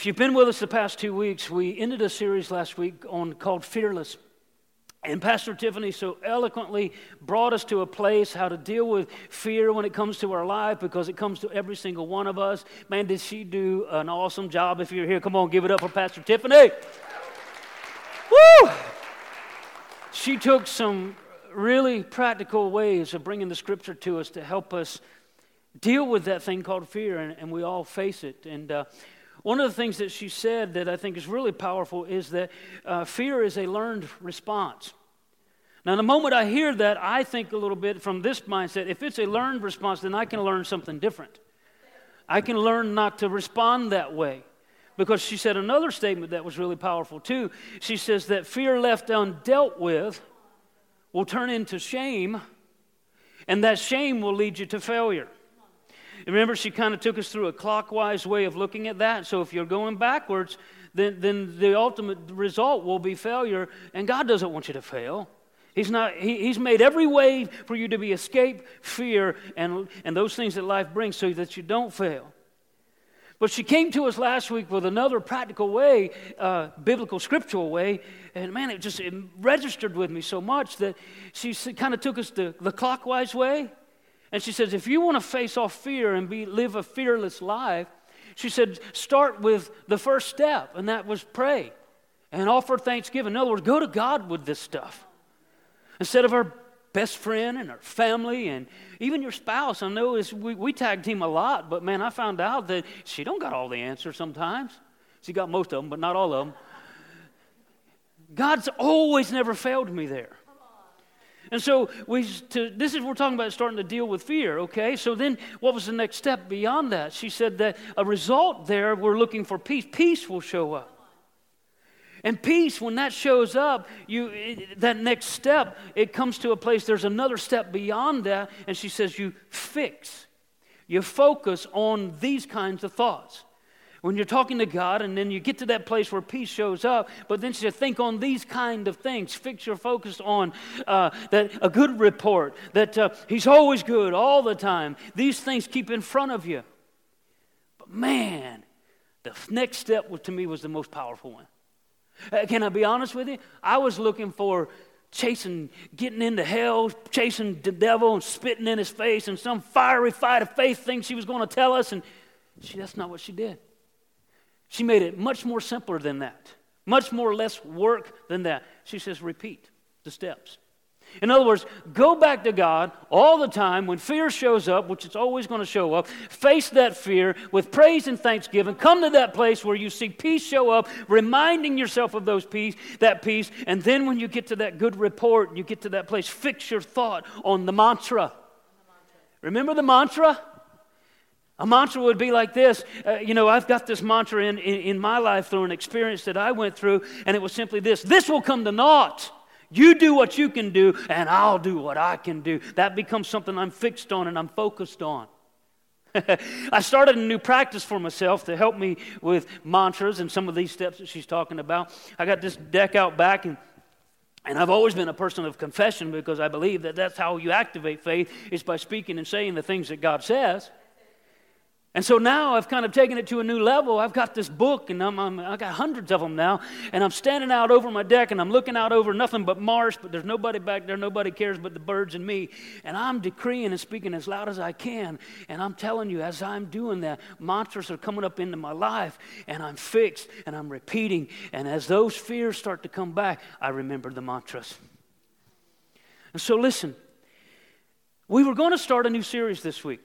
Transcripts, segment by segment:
If you've been with us the past two weeks, we ended a series last week on called Fearless. And Pastor Tiffany so eloquently brought us to a place how to deal with fear when it comes to our life because it comes to every single one of us. Man, did she do an awesome job. If you're here, come on, give it up for Pastor Tiffany. Woo! She took some really practical ways of bringing the scripture to us to help us deal with that thing called fear, and, and we all face it. And uh, one of the things that she said that I think is really powerful is that uh, fear is a learned response. Now, the moment I hear that, I think a little bit from this mindset if it's a learned response, then I can learn something different. I can learn not to respond that way. Because she said another statement that was really powerful too. She says that fear left undealt with will turn into shame, and that shame will lead you to failure. Remember, she kind of took us through a clockwise way of looking at that. So if you're going backwards, then, then the ultimate result will be failure. And God doesn't want you to fail. He's, not, he, he's made every way for you to be escape fear and, and those things that life brings so that you don't fail. But she came to us last week with another practical way, uh, biblical, scriptural way, and man, it just it registered with me so much that she kind of took us the, the clockwise way. And she says, if you want to face off fear and be, live a fearless life, she said, start with the first step, and that was pray and offer thanksgiving. In other words, go to God with this stuff. Instead of our best friend and our family and even your spouse. I know we, we tag team a lot, but man, I found out that she don't got all the answers sometimes. She got most of them, but not all of them. God's always never failed me there. And so we to, this is we're talking about starting to deal with fear, okay? So then what was the next step beyond that? She said that a result there we're looking for peace. Peace will show up. And peace, when that shows up, you it, that next step, it comes to a place, there's another step beyond that, and she says you fix. You focus on these kinds of thoughts. When you're talking to God, and then you get to that place where peace shows up, but then said, think on these kind of things. Fix your focus on uh, that a good report, that uh, He's always good all the time. These things keep in front of you. But man, the next step to me was the most powerful one. Uh, can I be honest with you? I was looking for chasing, getting into hell, chasing the devil and spitting in his face and some fiery fight of faith thing she was going to tell us. And she, that's not what she did. She made it much more simpler than that, much more less work than that. She says, repeat the steps. In other words, go back to God all the time when fear shows up, which it's always going to show up. Face that fear with praise and thanksgiving. Come to that place where you see peace show up, reminding yourself of those peace, that peace. And then when you get to that good report, you get to that place, fix your thought on the mantra. Remember the mantra? A mantra would be like this. Uh, you know, I've got this mantra in, in, in my life through an experience that I went through, and it was simply this this will come to naught. You do what you can do, and I'll do what I can do. That becomes something I'm fixed on and I'm focused on. I started a new practice for myself to help me with mantras and some of these steps that she's talking about. I got this deck out back and and I've always been a person of confession because I believe that that's how you activate faith is by speaking and saying the things that God says. And so now I've kind of taken it to a new level. I've got this book, and I'm, I'm, i got hundreds of them now. And I'm standing out over my deck, and I'm looking out over nothing but marsh, but there's nobody back there. Nobody cares but the birds and me. And I'm decreeing and speaking as loud as I can. And I'm telling you, as I'm doing that, mantras are coming up into my life, and I'm fixed, and I'm repeating. And as those fears start to come back, I remember the mantras. And so listen, we were going to start a new series this week.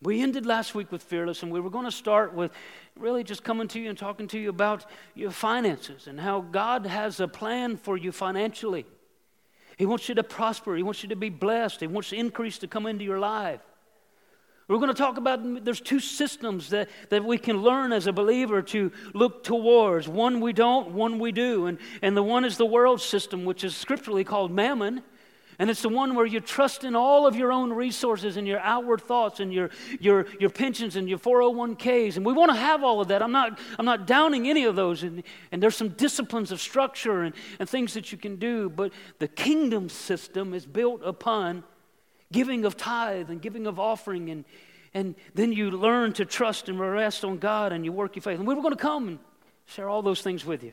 We ended last week with Fearless, and we were going to start with really just coming to you and talking to you about your finances and how God has a plan for you financially. He wants you to prosper, He wants you to be blessed, He wants increase to come into your life. We're going to talk about there's two systems that, that we can learn as a believer to look towards. One we don't, one we do. And, and the one is the world system, which is scripturally called mammon. And it's the one where you trust in all of your own resources and your outward thoughts and your, your, your pensions and your 401ks. And we want to have all of that. I'm not, I'm not downing any of those. And, and there's some disciplines of structure and, and things that you can do. But the kingdom system is built upon giving of tithe and giving of offering and, and then you learn to trust and rest on God and you work your faith. And we were going to come and share all those things with you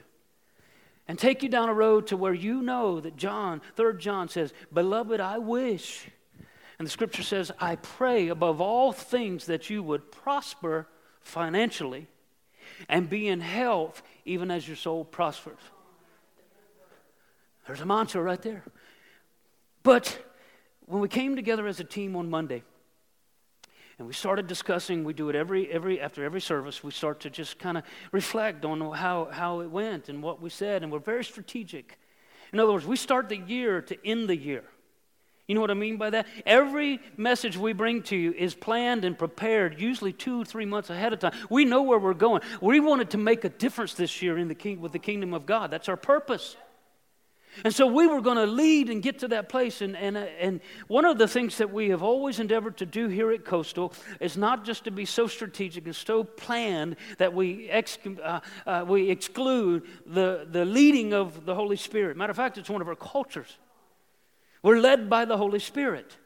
and take you down a road to where you know that John, 3rd John says, Beloved, I wish. And the scripture says, I pray above all things that you would prosper financially and be in health even as your soul prospers. There's a mantra right there. But when we came together as a team on Monday, and we started discussing we do it every every after every service we start to just kind of reflect on how how it went and what we said and we're very strategic. In other words we start the year to end the year. You know what i mean by that? Every message we bring to you is planned and prepared usually two three months ahead of time. We know where we're going. We wanted to make a difference this year in the king with the kingdom of god. That's our purpose and so we were going to lead and get to that place. And, and, and one of the things that we have always endeavored to do here at Coastal is not just to be so strategic and so planned that we, ex, uh, uh, we exclude the, the leading of the Holy Spirit. Matter of fact, it's one of our cultures. We're led by the Holy Spirit.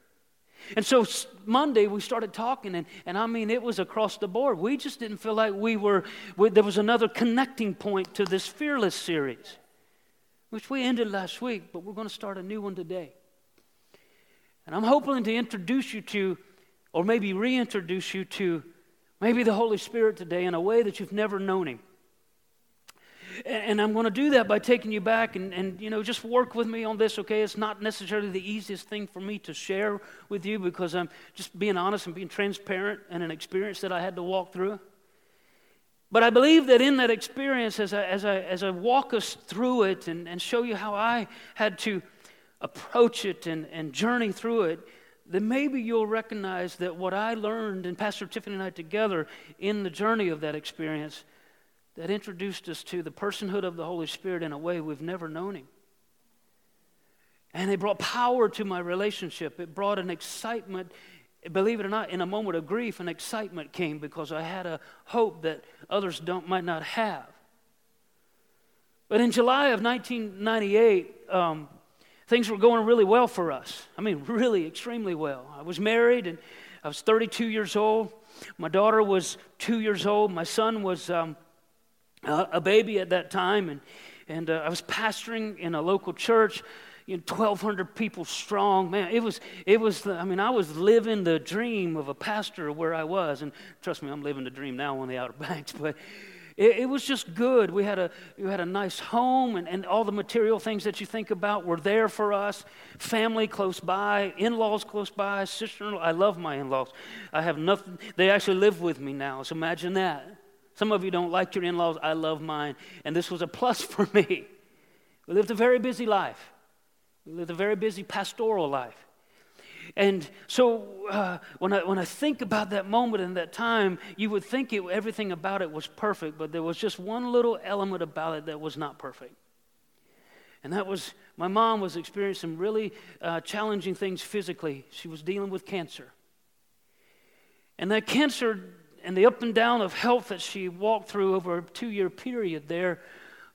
And so Monday we started talking, and, and I mean, it was across the board. We just didn't feel like we were, we, there was another connecting point to this Fearless series which we ended last week, but we're going to start a new one today. And I'm hoping to introduce you to, or maybe reintroduce you to, maybe the Holy Spirit today in a way that you've never known Him. And I'm going to do that by taking you back and, and, you know, just work with me on this, okay? It's not necessarily the easiest thing for me to share with you because I'm just being honest and being transparent and an experience that I had to walk through. But I believe that in that experience, as I, as I, as I walk us through it and, and show you how I had to approach it and, and journey through it, then maybe you'll recognize that what I learned, and Pastor Tiffany and I together in the journey of that experience, that introduced us to the personhood of the Holy Spirit in a way we've never known Him. And it brought power to my relationship. It brought an excitement believe it or not, in a moment of grief, and excitement came because I had a hope that others don't, might not have. But in July of 1998, um, things were going really well for us. I mean, really, extremely well. I was married and I was 32 years old. My daughter was two years old. My son was um, a baby at that time. And, and uh, I was pastoring in a local church you know, 1,200 people strong. Man, it was, it was, I mean, I was living the dream of a pastor where I was. And trust me, I'm living the dream now on the Outer Banks. But it, it, was just good. We had a, we had a nice home, and, and all the material things that you think about were there for us. Family close by, in laws close by, sister in law. I love my in laws. I have nothing, they actually live with me now. So imagine that. Some of you don't like your in laws. I love mine. And this was a plus for me. We lived a very busy life. We lived a very busy pastoral life. And so uh, when, I, when I think about that moment and that time, you would think it, everything about it was perfect, but there was just one little element about it that was not perfect. And that was my mom was experiencing really uh, challenging things physically. She was dealing with cancer. And that cancer and the up and down of health that she walked through over a two year period there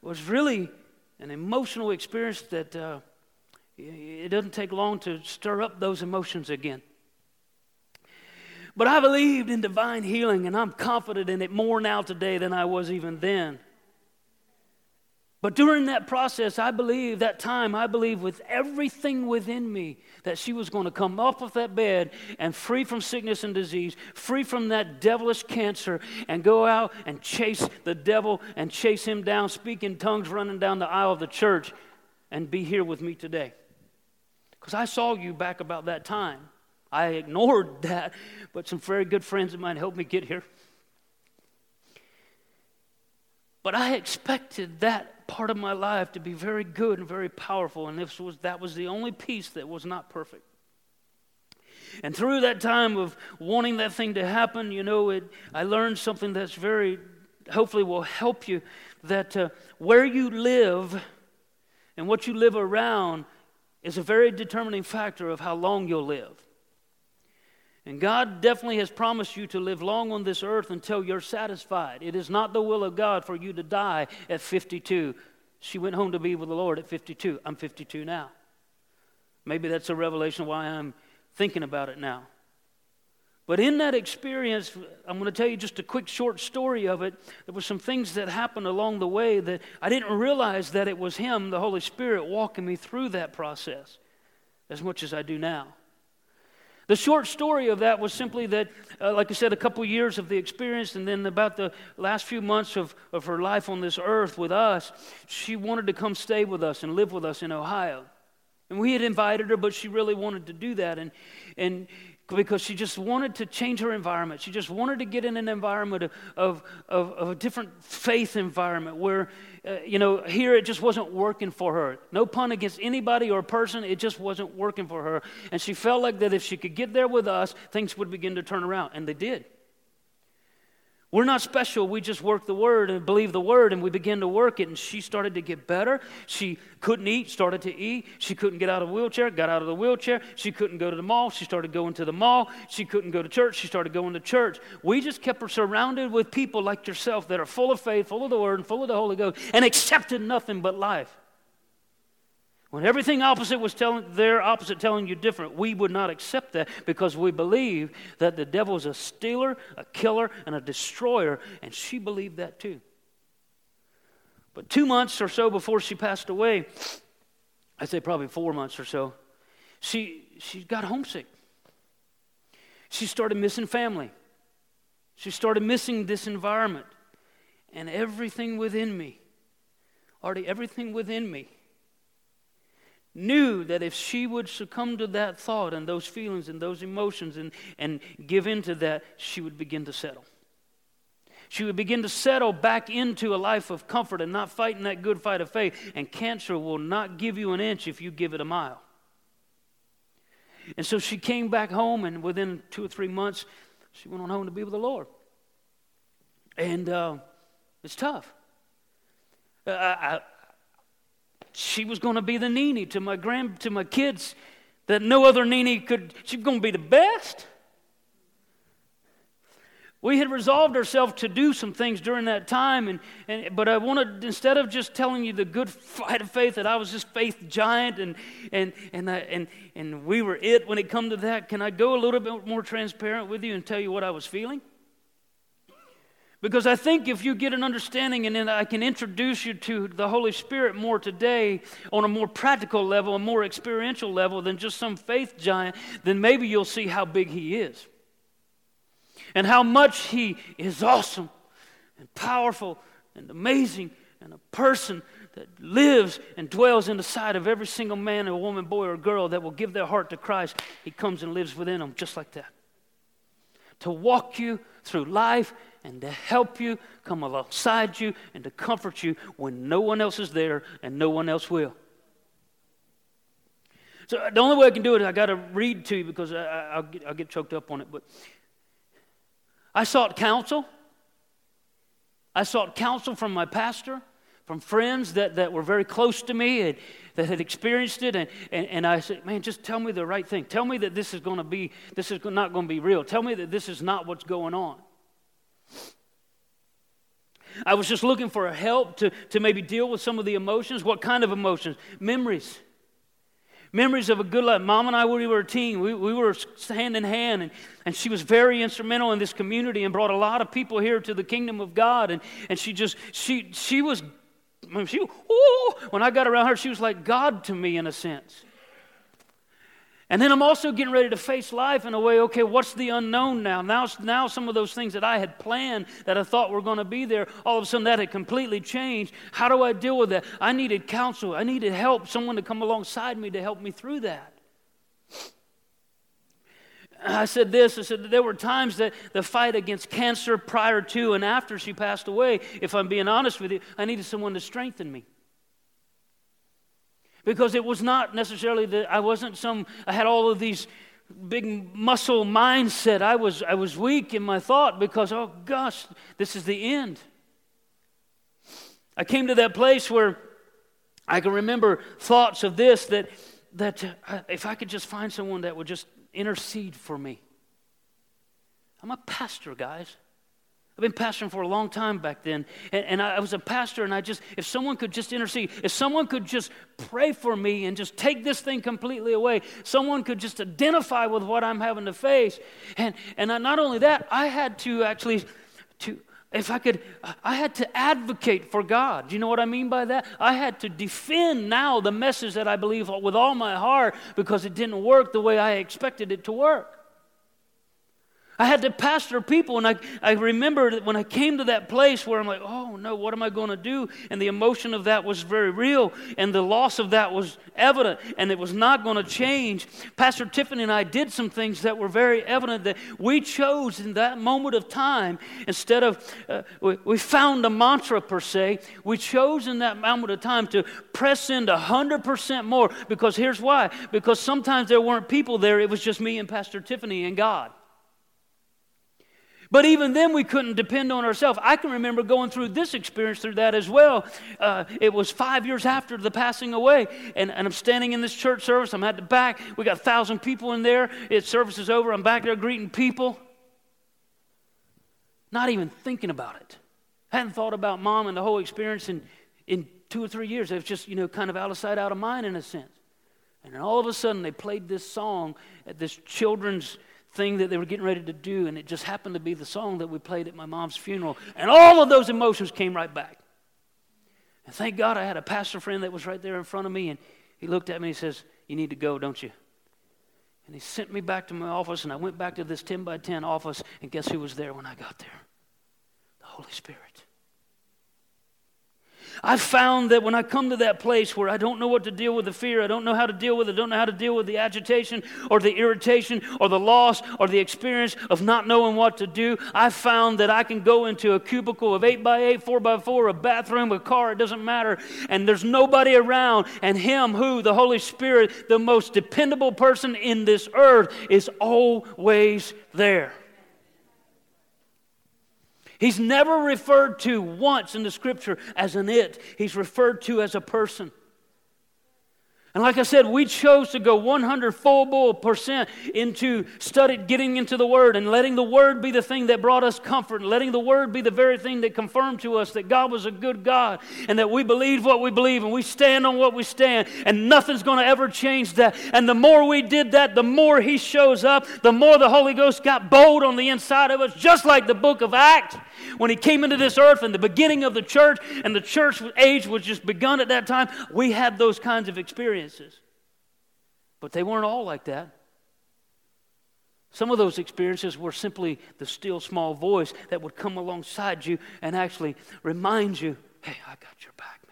was really an emotional experience that. Uh, it doesn't take long to stir up those emotions again. But I believed in divine healing, and I'm confident in it more now today than I was even then. But during that process, I believe, that time, I believe with everything within me that she was going to come off of that bed and free from sickness and disease, free from that devilish cancer, and go out and chase the devil and chase him down, speak in tongues, running down the aisle of the church, and be here with me today. Because I saw you back about that time. I ignored that, but some very good friends of mine helped me get here. But I expected that part of my life to be very good and very powerful, and this was, that was the only piece that was not perfect. And through that time of wanting that thing to happen, you know, it, I learned something that's very, hopefully, will help you that uh, where you live and what you live around is a very determining factor of how long you'll live. And God definitely has promised you to live long on this earth until you're satisfied. It is not the will of God for you to die at 52. She went home to be with the Lord at 52. I'm 52 now. Maybe that's a revelation why I'm thinking about it now. But in that experience, I'm going to tell you just a quick short story of it. There were some things that happened along the way that I didn't realize that it was Him, the Holy Spirit, walking me through that process as much as I do now. The short story of that was simply that, uh, like I said, a couple years of the experience, and then about the last few months of, of her life on this earth with us, she wanted to come stay with us and live with us in Ohio. And we had invited her, but she really wanted to do that. And, and because she just wanted to change her environment. She just wanted to get in an environment of, of, of, a different faith environment where, uh, you know, here it just wasn't working for her. No pun against anybody or person, it just wasn't working for her. And she felt like that if she could get there with us, things would begin to turn around. And they did. We're not special. We just work the word and believe the word, and we begin to work it. And she started to get better. She couldn't eat, started to eat. She couldn't get out of the wheelchair, got out of the wheelchair. She couldn't go to the mall. She started going to the mall. She couldn't go to church. She started going to church. We just kept her surrounded with people like yourself that are full of faith, full of the word, and full of the Holy Ghost, and accepted nothing but life. When everything opposite was telling their opposite telling you different, we would not accept that because we believe that the devil is a stealer, a killer, and a destroyer, and she believed that too. But two months or so before she passed away, I'd say probably four months or so, she, she got homesick. She started missing family. She started missing this environment. And everything within me, already everything within me, knew that if she would succumb to that thought and those feelings and those emotions and, and give in to that, she would begin to settle. She would begin to settle back into a life of comfort and not fighting that good fight of faith. And cancer will not give you an inch if you give it a mile. And so she came back home, and within two or three months, she went on home to be with the Lord. And uh, it's tough. Uh, I, she was going to be the nini to my grand to my kids that no other nini could she was going to be the best. We had resolved ourselves to do some things during that time and, and but i wanted instead of just telling you the good fight of faith that i was this faith giant and and and I, and, and we were it when it come to that can i go a little bit more transparent with you and tell you what i was feeling because I think if you get an understanding and then I can introduce you to the Holy Spirit more today on a more practical level, a more experiential level than just some faith giant, then maybe you'll see how big He is. And how much He is awesome and powerful and amazing and a person that lives and dwells in the side of every single man or woman, boy or girl that will give their heart to Christ. He comes and lives within them just like that. To walk you through life and to help you, come alongside you, and to comfort you when no one else is there and no one else will. So the only way I can do it I got to read to you because I, will get, I'll get choked up on it. But I sought counsel. I sought counsel from my pastor, from friends that, that were very close to me and that had experienced it. And, and, and I said, man, just tell me the right thing. Tell me that this is going to be, this is not going to be real. Tell me that this is not what's going on. I was just looking for a help to, to maybe deal with some of the emotions. What kind of emotions? Memories. Memories of a good life. Mom and I, we were a teen, we, we were hand in hand, and, and she was very instrumental in this community and brought a lot of people here to the kingdom of God. And, and she just, she, she was, she, oh, when I got around her, she was like God to me in a sense. And then I'm also getting ready to face life in a way, okay, what's the unknown now? Now, now some of those things that I had planned that I thought were going to be there, all of a sudden that had completely changed. How do I deal with that? I needed counsel. I needed help, someone to come alongside me to help me through that. I said this I said there were times that the fight against cancer prior to and after she passed away, if I'm being honest with you, I needed someone to strengthen me because it was not necessarily that I wasn't some, I had all of these big muscle mindset. I was, I was weak in my thought because, oh gosh, this is the end. I came to that place where I can remember thoughts of this that, that uh, if I could just find someone that would just intercede for me. I'm a pastor, guys. I've been pastoring for a long time back then. And, and I, I was a pastor, and I just, if someone could just intercede, if someone could just pray for me and just take this thing completely away, someone could just identify with what I'm having to face. And, and not only that, I had to actually, to, if I could, I had to advocate for God. Do you know what I mean by that? I had to defend now the message that I believe with all my heart because it didn't work the way I expected it to work. I had to pastor people, and I, I remember that when I came to that place where I'm like, oh no, what am I going to do? And the emotion of that was very real, and the loss of that was evident, and it was not going to change. Pastor Tiffany and I did some things that were very evident that we chose in that moment of time, instead of, uh, we, we found a mantra per se, we chose in that moment of time to press into 100% more, because here's why. Because sometimes there weren't people there, it was just me and Pastor Tiffany and God. But even then, we couldn't depend on ourselves. I can remember going through this experience through that as well. Uh, it was five years after the passing away, and, and I'm standing in this church service. I'm at the back. We got a thousand people in there. It service is over. I'm back there greeting people. Not even thinking about it. Hadn't thought about mom and the whole experience in, in two or three years. It was just, you know, kind of out of sight, out of mind in a sense. And then all of a sudden, they played this song at this children's thing that they were getting ready to do, and it just happened to be the song that we played at my mom's funeral. And all of those emotions came right back. And thank God I had a pastor friend that was right there in front of me, and he looked at me and he says, You need to go, don't you? And he sent me back to my office, and I went back to this 10 by 10 office, and guess who was there when I got there? The Holy Spirit. I've found that when I come to that place where I don't know what to deal with the fear, I don't know how to deal with it, I don't know how to deal with the agitation or the irritation or the loss or the experience of not knowing what to do, I've found that I can go into a cubicle of 8 by 8 4 by 4 a bathroom, a car, it doesn't matter, and there's nobody around, and Him who, the Holy Spirit, the most dependable person in this earth, is always there. He's never referred to once in the scripture as an it, he's referred to as a person. And like I said, we chose to go 100 full bull percent into study, getting into the Word and letting the Word be the thing that brought us comfort and letting the Word be the very thing that confirmed to us that God was a good God and that we believe what we believe and we stand on what we stand and nothing's going to ever change that. And the more we did that, the more He shows up, the more the Holy Ghost got bold on the inside of us, just like the book of Acts when He came into this earth and the beginning of the church and the church age was just begun at that time. We had those kinds of experiences experiences. But they weren't all like that. Some of those experiences were simply the still small voice that would come alongside you and actually remind you, hey, I got your back.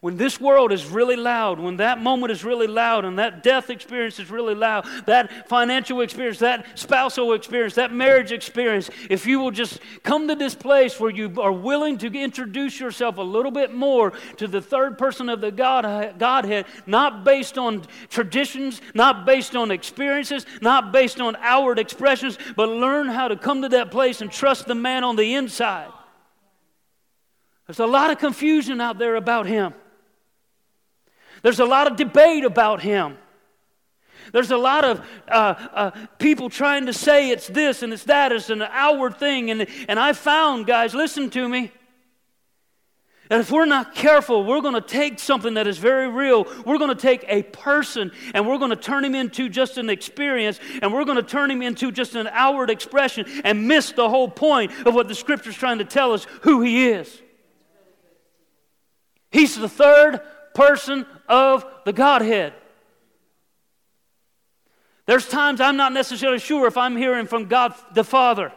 When this world is really loud, when that moment is really loud, and that death experience is really loud, that financial experience, that spousal experience, that marriage experience, if you will just come to this place where you are willing to introduce yourself a little bit more to the third person of the God, Godhead, not based on traditions, not based on experiences, not based on outward expressions, but learn how to come to that place and trust the man on the inside. There's a lot of confusion out there about him. There's a lot of debate about him. There's a lot of uh, uh, people trying to say it's this and it's that, it's an outward thing. And, and I found, guys, listen to me, that if we're not careful, we're going to take something that is very real. We're going to take a person and we're going to turn him into just an experience and we're going to turn him into just an outward expression and miss the whole point of what the scripture's trying to tell us who he is. He's the third person of the Godhead. There's times I'm not necessarily sure if I'm hearing from God the Father.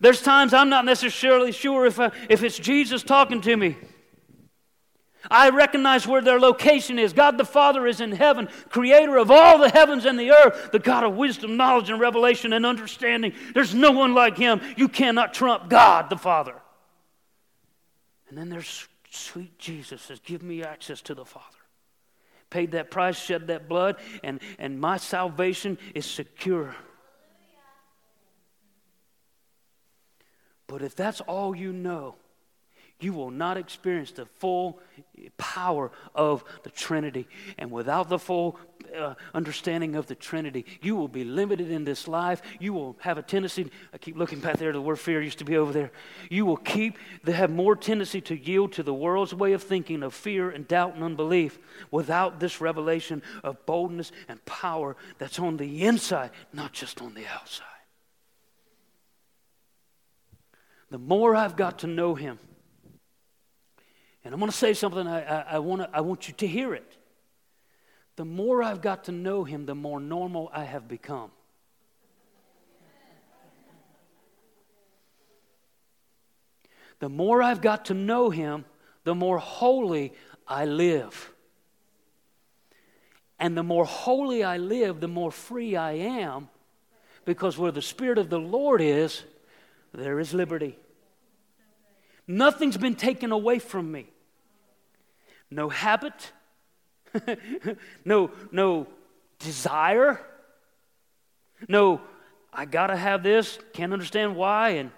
There's times I'm not necessarily sure if, uh, if it's Jesus talking to me. I recognize where their location is. God the Father is in heaven, creator of all the heavens and the earth, the God of wisdom, knowledge, and revelation and understanding. There's no one like him. You cannot trump God the Father. And then there's sweet Jesus says, Give me access to the Father. Paid that price, shed that blood, and, and my salvation is secure. But if that's all you know, you will not experience the full power of the Trinity. And without the full uh, understanding of the Trinity, you will be limited in this life. You will have a tendency, I keep looking back there, the word fear used to be over there. You will keep, they have more tendency to yield to the world's way of thinking of fear and doubt and unbelief without this revelation of boldness and power that's on the inside, not just on the outside. The more I've got to know Him, and I'm going to say something, I, I, I, wanna, I want you to hear it. The more I've got to know Him, the more normal I have become. The more I've got to know Him, the more holy I live. And the more holy I live, the more free I am, because where the Spirit of the Lord is, there is liberty. Nothing's been taken away from me. No habit, no, no desire, no, I gotta have this, can't understand why, and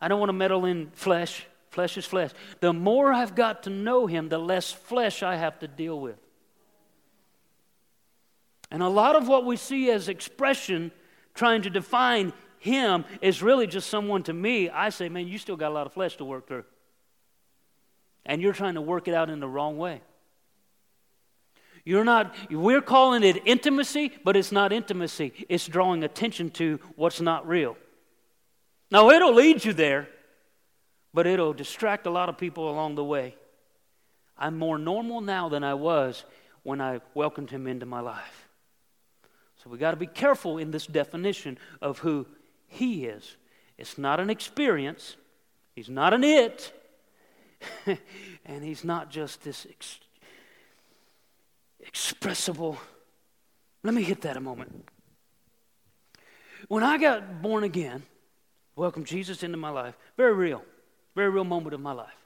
I don't want to meddle in flesh. Flesh is flesh. The more I've got to know Him, the less flesh I have to deal with. And a lot of what we see as expression trying to define him is really just someone to me, I say, man, you still got a lot of flesh to work through. And you're trying to work it out in the wrong way. You're not, we're calling it intimacy, but it's not intimacy. It's drawing attention to what's not real. Now, it'll lead you there, but it'll distract a lot of people along the way. I'm more normal now than I was when I welcomed him into my life. So we got to be careful in this definition of who he is. It's not an experience, He's not an it, and He's not just this ex- expressible. Let me hit that a moment. When I got born again, welcomed Jesus into my life, very real, very real moment of my life.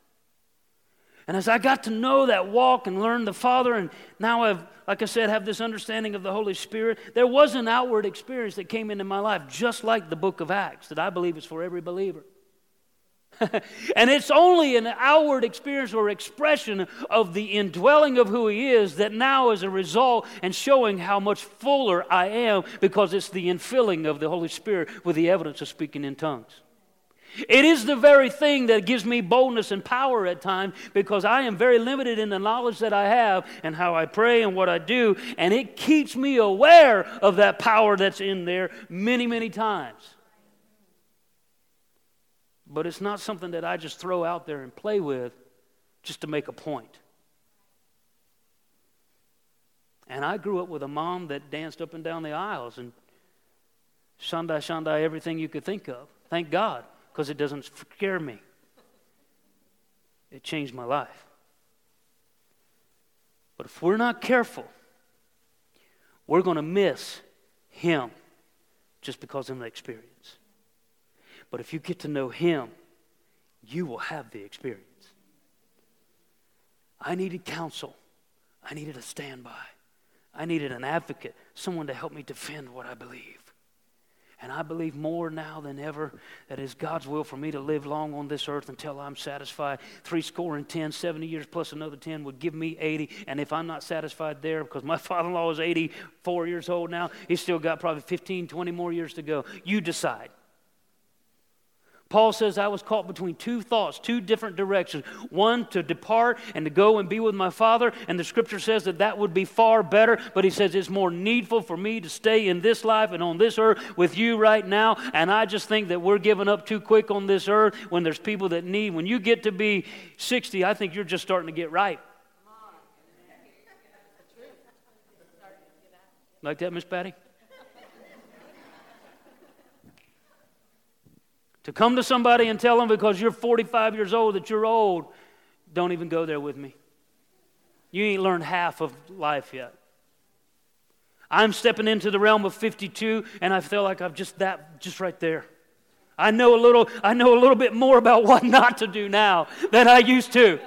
And as I got to know that walk and learn the Father, and now I've, like I said, have this understanding of the Holy Spirit, there was an outward experience that came into my life, just like the book of Acts, that I believe is for every believer. and it's only an outward experience or expression of the indwelling of who He is that now, as a result, and showing how much fuller I am because it's the infilling of the Holy Spirit with the evidence of speaking in tongues. It is the very thing that gives me boldness and power at times because I am very limited in the knowledge that I have and how I pray and what I do, and it keeps me aware of that power that's in there many, many times. But it's not something that I just throw out there and play with just to make a point. And I grew up with a mom that danced up and down the aisles and shandai shandai everything you could think of. Thank God because it doesn't scare me. It changed my life. But if we're not careful, we're going to miss Him just because of the experience. But if you get to know Him, you will have the experience. I needed counsel, I needed a standby, I needed an advocate, someone to help me defend what I believe. And I believe more now than ever that it's God's will for me to live long on this earth until I'm satisfied. Three score and ten, 70 years plus another 10 would give me 80. And if I'm not satisfied there, because my father in law is 84 years old now, he's still got probably 15, 20 more years to go. You decide. Paul says, I was caught between two thoughts, two different directions. One, to depart and to go and be with my Father. And the scripture says that that would be far better. But he says, it's more needful for me to stay in this life and on this earth with you right now. And I just think that we're giving up too quick on this earth when there's people that need. When you get to be 60, I think you're just starting to get ripe. Like that, Miss Patty? To come to somebody and tell them because you're 45 years old that you're old, don't even go there with me. You ain't learned half of life yet. I'm stepping into the realm of 52 and I feel like I'm just that just right there. I know a little I know a little bit more about what not to do now than I used to.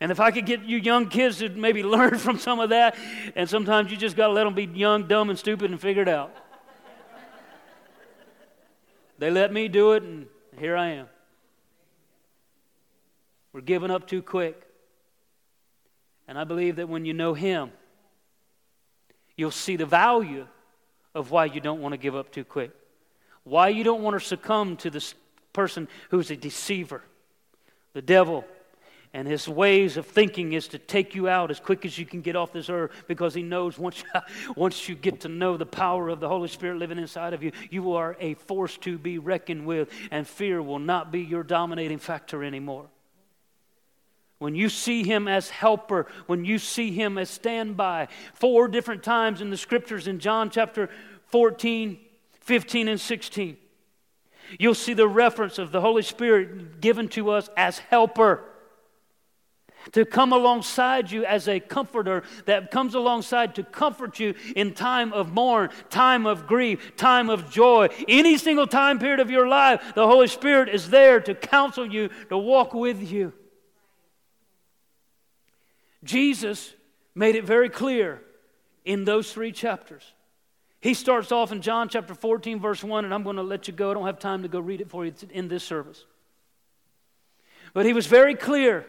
And if I could get you young kids to maybe learn from some of that, and sometimes you just got to let them be young, dumb, and stupid and figure it out. They let me do it, and here I am. We're giving up too quick. And I believe that when you know Him, you'll see the value of why you don't want to give up too quick, why you don't want to succumb to this person who's a deceiver, the devil. And his ways of thinking is to take you out as quick as you can get off this earth because he knows once you, once you get to know the power of the Holy Spirit living inside of you, you are a force to be reckoned with, and fear will not be your dominating factor anymore. When you see him as helper, when you see him as standby, four different times in the scriptures in John chapter 14, 15, and 16, you'll see the reference of the Holy Spirit given to us as helper. To come alongside you as a comforter that comes alongside to comfort you in time of mourn, time of grief, time of joy. Any single time period of your life, the Holy Spirit is there to counsel you, to walk with you. Jesus made it very clear in those three chapters. He starts off in John chapter 14, verse 1, and I'm going to let you go. I don't have time to go read it for you in this service. But he was very clear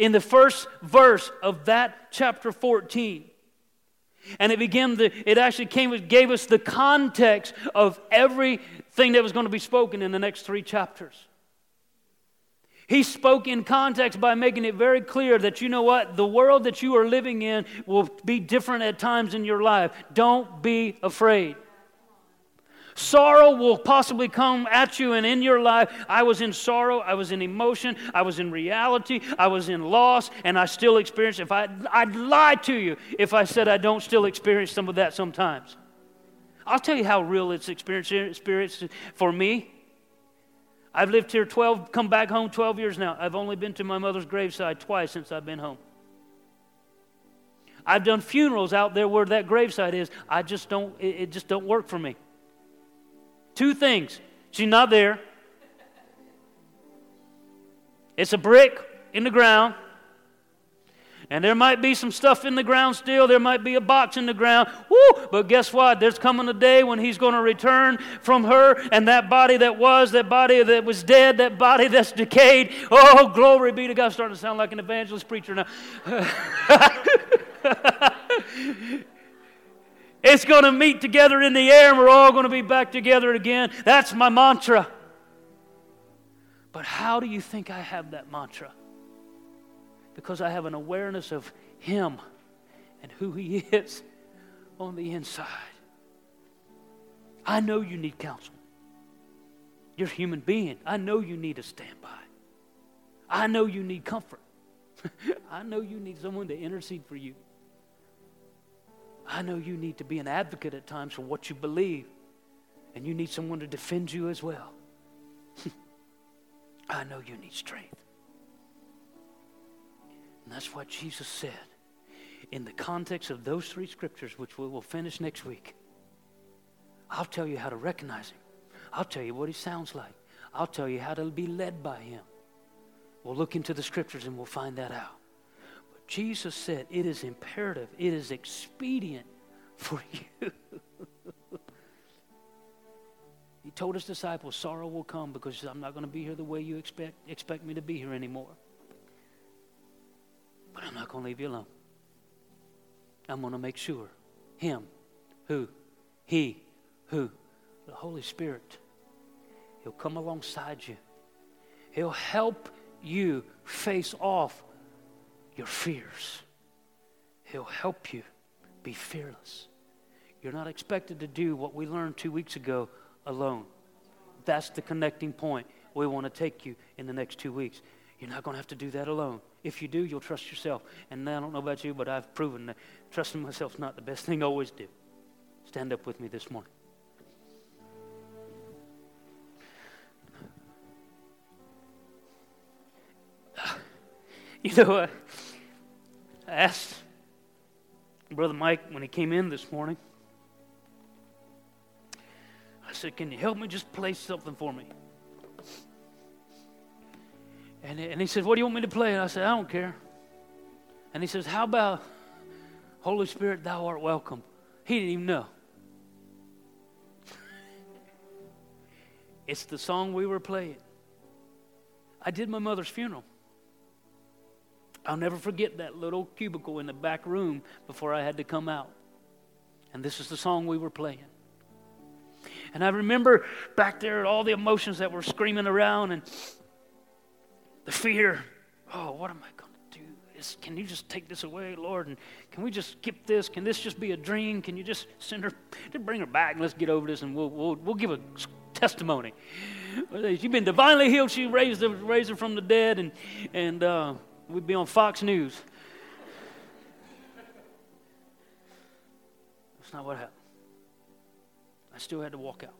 in the first verse of that chapter 14. And it began the, it actually came, gave us the context of everything that was going to be spoken in the next three chapters. He spoke in context by making it very clear that you know what? The world that you are living in will be different at times in your life. Don't be afraid. Sorrow will possibly come at you and in your life. I was in sorrow, I was in emotion, I was in reality, I was in loss, and I still experience if I I'd lie to you if I said I don't still experience some of that sometimes. I'll tell you how real it's experienced for me. I've lived here 12, come back home 12 years now. I've only been to my mother's graveside twice since I've been home. I've done funerals out there where that graveside is. I just don't, it just don't work for me. Two things. She's not there. It's a brick in the ground. And there might be some stuff in the ground still. There might be a box in the ground. Woo! But guess what? There's coming a day when he's going to return from her, and that body that was, that body that was dead, that body that's decayed. Oh, glory be to God. I'm starting to sound like an evangelist preacher now. it's going to meet together in the air, and we're all going to be back together again. That's my mantra. But how do you think I have that mantra? because I have an awareness of Him and who He is on the inside. I know you need counsel. You're a human being. I know you need a standby. I know you need comfort. I know you need someone to intercede for you. I know you need to be an advocate at times for what you believe, and you need someone to defend you as well. I know you need strength. And that's what Jesus said in the context of those three scriptures, which we will finish next week. I'll tell you how to recognize him. I'll tell you what he sounds like. I'll tell you how to be led by him. We'll look into the scriptures and we'll find that out. Jesus said it is imperative, it is expedient for you. he told his disciples, Sorrow will come because I'm not going to be here the way you expect, expect me to be here anymore. But I'm not going to leave you alone. I'm going to make sure Him, who, He, who, the Holy Spirit, He'll come alongside you. He'll help you face off your fears. He'll help you be fearless. You're not expected to do what we learned two weeks ago alone. That's the connecting point we want to take you in the next two weeks. You're not going to have to do that alone. If you do, you'll trust yourself. And I don't know about you, but I've proven that trusting myself is not the best thing I always do. Stand up with me this morning. You know, uh, I asked Brother Mike when he came in this morning, I said, Can you help me just play something for me? And, and he said, What do you want me to play? And I said, I don't care. And he says, How about Holy Spirit, thou art welcome? He didn't even know. it's the song we were playing. I did my mother's funeral. I'll never forget that little cubicle in the back room before I had to come out. And this is the song we were playing. And I remember back there all the emotions that were screaming around and the fear. Oh, what am I going to do? Is, can you just take this away, Lord? And can we just skip this? Can this just be a dream? Can you just send her, just bring her back and let's get over this and we'll, we'll, we'll give a testimony. She's been divinely healed. She raised, raised her from the dead and, and uh, we'd be on Fox News. That's not what happened. I still had to walk out.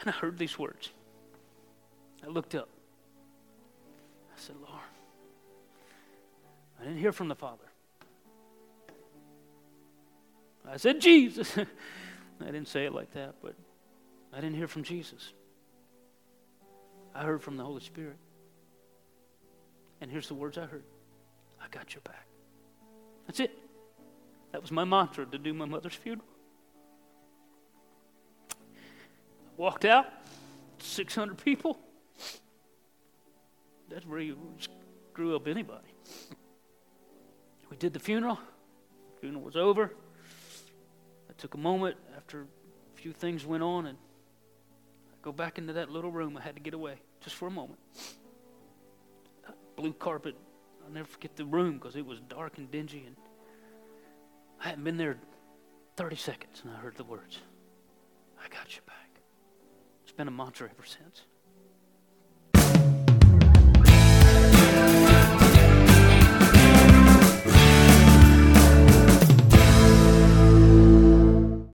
And I heard these words. I looked up. I said, Lord, I didn't hear from the Father. I said, Jesus. I didn't say it like that, but I didn't hear from Jesus. I heard from the Holy Spirit. And here's the words I heard I got your back. That's it. That was my mantra to do my mother's funeral. Walked out, 600 people. That's where you screw up anybody. We did the funeral. Funeral was over. I took a moment after a few things went on and go back into that little room. I had to get away just for a moment. Blue carpet. I'll never forget the room because it was dark and dingy and I hadn't been there 30 seconds and I heard the words, I got you back. It's been a mantra ever since.